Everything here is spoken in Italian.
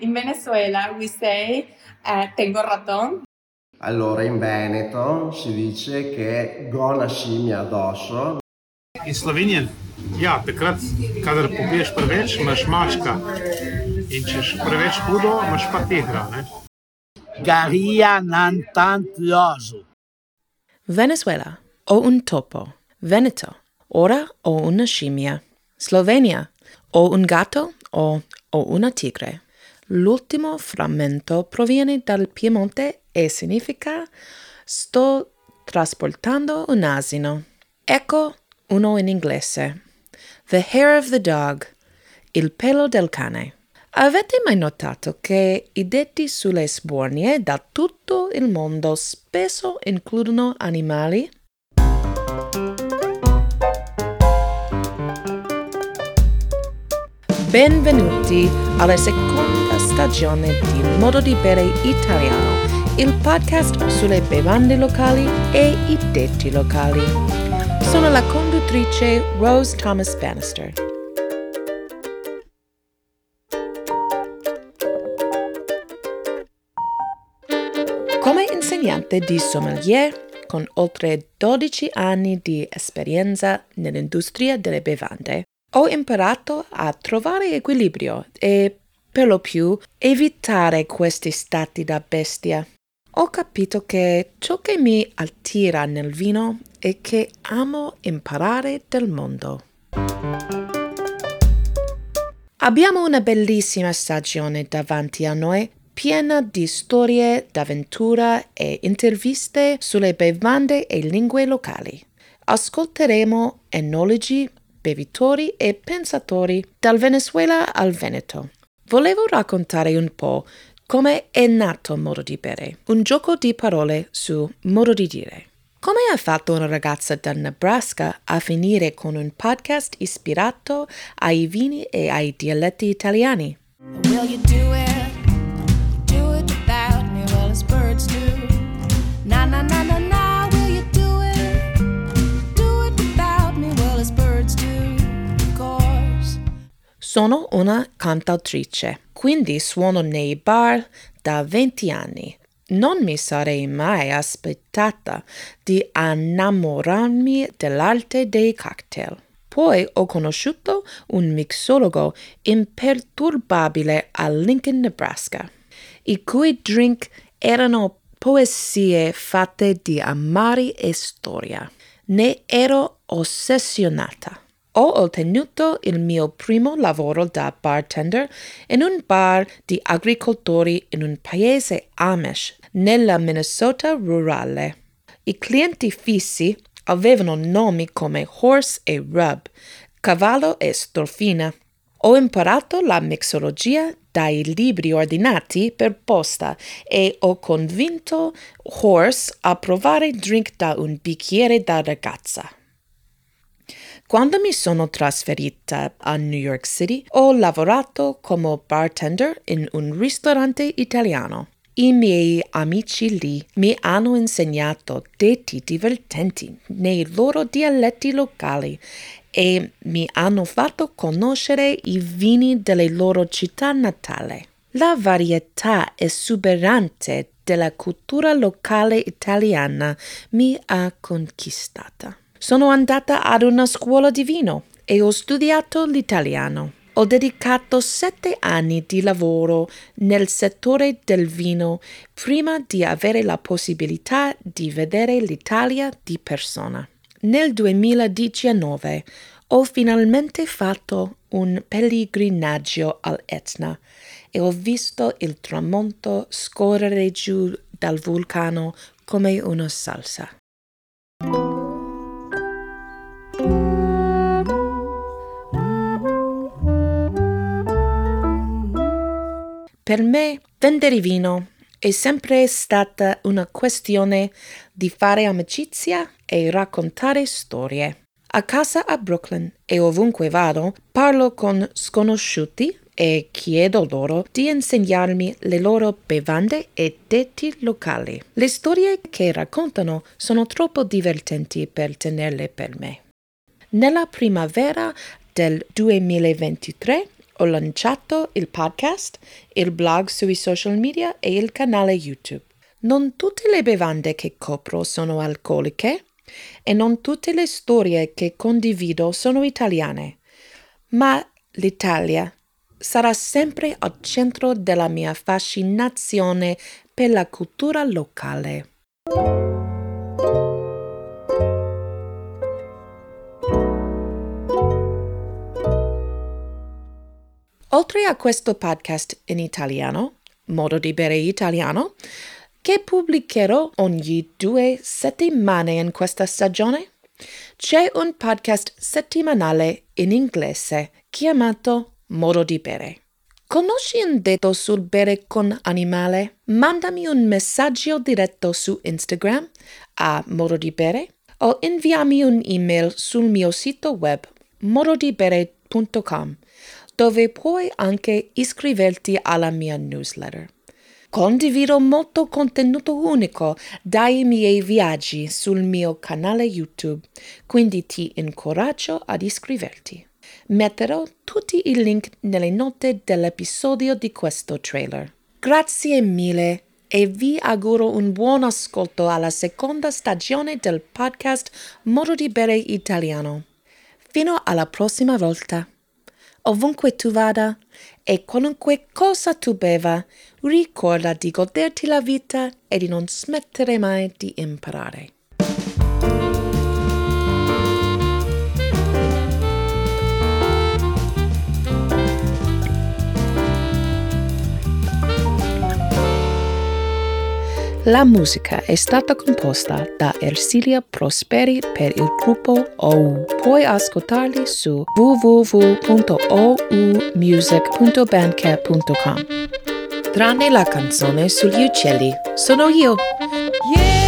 In Venezuela we say uh, tengo ratón. Allora in Veneto si dice che go na scimmia addosso. In Sloveniji, ja, takrat, kadar popiješ preveč, imaš mačka. In če je preveč hudo, imaš pa tigra. Ne? Garia nan tantlioso. Venezuela o un topo. Veneto, ora o una scimmia. Slovenia, o un gatto o, o una tigre. L'ultimo frammento proviene dal Piemonte e significa sto trasportando un asino. Ecco uno in inglese. The hair of the dog. Il pelo del cane. Avete mai notato che i detti sulle sbornie da tutto il mondo spesso includono animali? Benvenuti alla seconda stagione di Modo di bere italiano, il podcast sulle bevande locali e i detti locali. Sono la conduttrice Rose Thomas Bannister. Come insegnante di sommelier, con oltre 12 anni di esperienza nell'industria delle bevande, ho imparato a trovare equilibrio e, per lo più, evitare questi stati da bestia. Ho capito che ciò che mi attira nel vino è che amo imparare del mondo. Abbiamo una bellissima stagione davanti a noi, piena di storie d'avventura e interviste sulle bevande e lingue locali. Ascolteremo enologi, bevitori e pensatori dal Venezuela al Veneto. Volevo raccontare un po' come è nato Modo di bere, un gioco di parole su modo di dire. Come ha fatto una ragazza dal Nebraska a finire con un podcast ispirato ai vini e ai dialetti italiani? Will you do it? Sono una cantautrice, quindi suono nei bar da 20 anni. Non mi sarei mai aspettata di innamorarmi dell'arte dei cocktail. Poi ho conosciuto un mixologo imperturbabile a Lincoln, Nebraska, i cui drink erano poesie fatte di amari e storia. Ne ero ossessionata. Ho ottenuto il mio primo lavoro da bartender in un bar di agricoltori in un paese Amish nella Minnesota rurale. I clienti fissi avevano nomi come Horse e Rub, Cavallo e Storfina. Ho imparato la mixologia dai libri ordinati per posta e ho convinto Horse a provare drink da un bicchiere da ragazza. Quando mi sono trasferita a New York City, ho lavorato come bartender in un ristorante italiano. I miei amici lì mi hanno insegnato detti divertenti nei loro dialetti locali e mi hanno fatto conoscere i vini delle loro città natali. La varietà esuberante della cultura locale italiana mi ha conquistata. Sono andata ad una scuola di vino e ho studiato l'italiano. Ho dedicato sette anni di lavoro nel settore del vino prima di avere la possibilità di vedere l'Italia di persona. Nel 2019 ho finalmente fatto un pellegrinaggio all'Etna e ho visto il tramonto scorrere giù dal vulcano come una salsa. Per me vendere vino è sempre stata una questione di fare amicizia e raccontare storie. A casa a Brooklyn e ovunque vado parlo con sconosciuti e chiedo loro di insegnarmi le loro bevande e detti locali. Le storie che raccontano sono troppo divertenti per tenerle per me. Nella primavera del 2023 Ho lanciato il podcast, il blog sui social media e il canale YouTube. Non tutte le bevande che copro sono alcoliche e non tutte le storie che condivido sono italiane, ma l'Italia sarà sempre al centro della mia fascinazione per la cultura locale. Oltre a questo podcast in italiano, Modo di bere italiano, che pubblicherò ogni due settimane in questa stagione, c'è un podcast settimanale in inglese chiamato Modo di bere. Conosci un detto sul bere con animale? Mandami un messaggio diretto su Instagram a Modo di bere o inviami un'email sul mio sito web mododibere.com dove puoi anche iscriverti alla mia newsletter. Condivido molto contenuto unico dai miei viaggi sul mio canale YouTube, quindi ti incoraggio ad iscriverti. Metterò tutti i link nelle note dell'episodio di questo trailer. Grazie mille e vi auguro un buon ascolto alla seconda stagione del podcast Modo di bere italiano. Fino alla prossima volta. Ovunque tu vada e qualunque cosa tu beva, ricorda di goderti la vita e di non smettere mai di imparare. La musica è stata composta da Ersilia Prosperi per il gruppo OU. Puoi ascoltarli su www.oumusic.bandcamp.com. Tranne la canzone sugli uccelli, sono io. Yeah.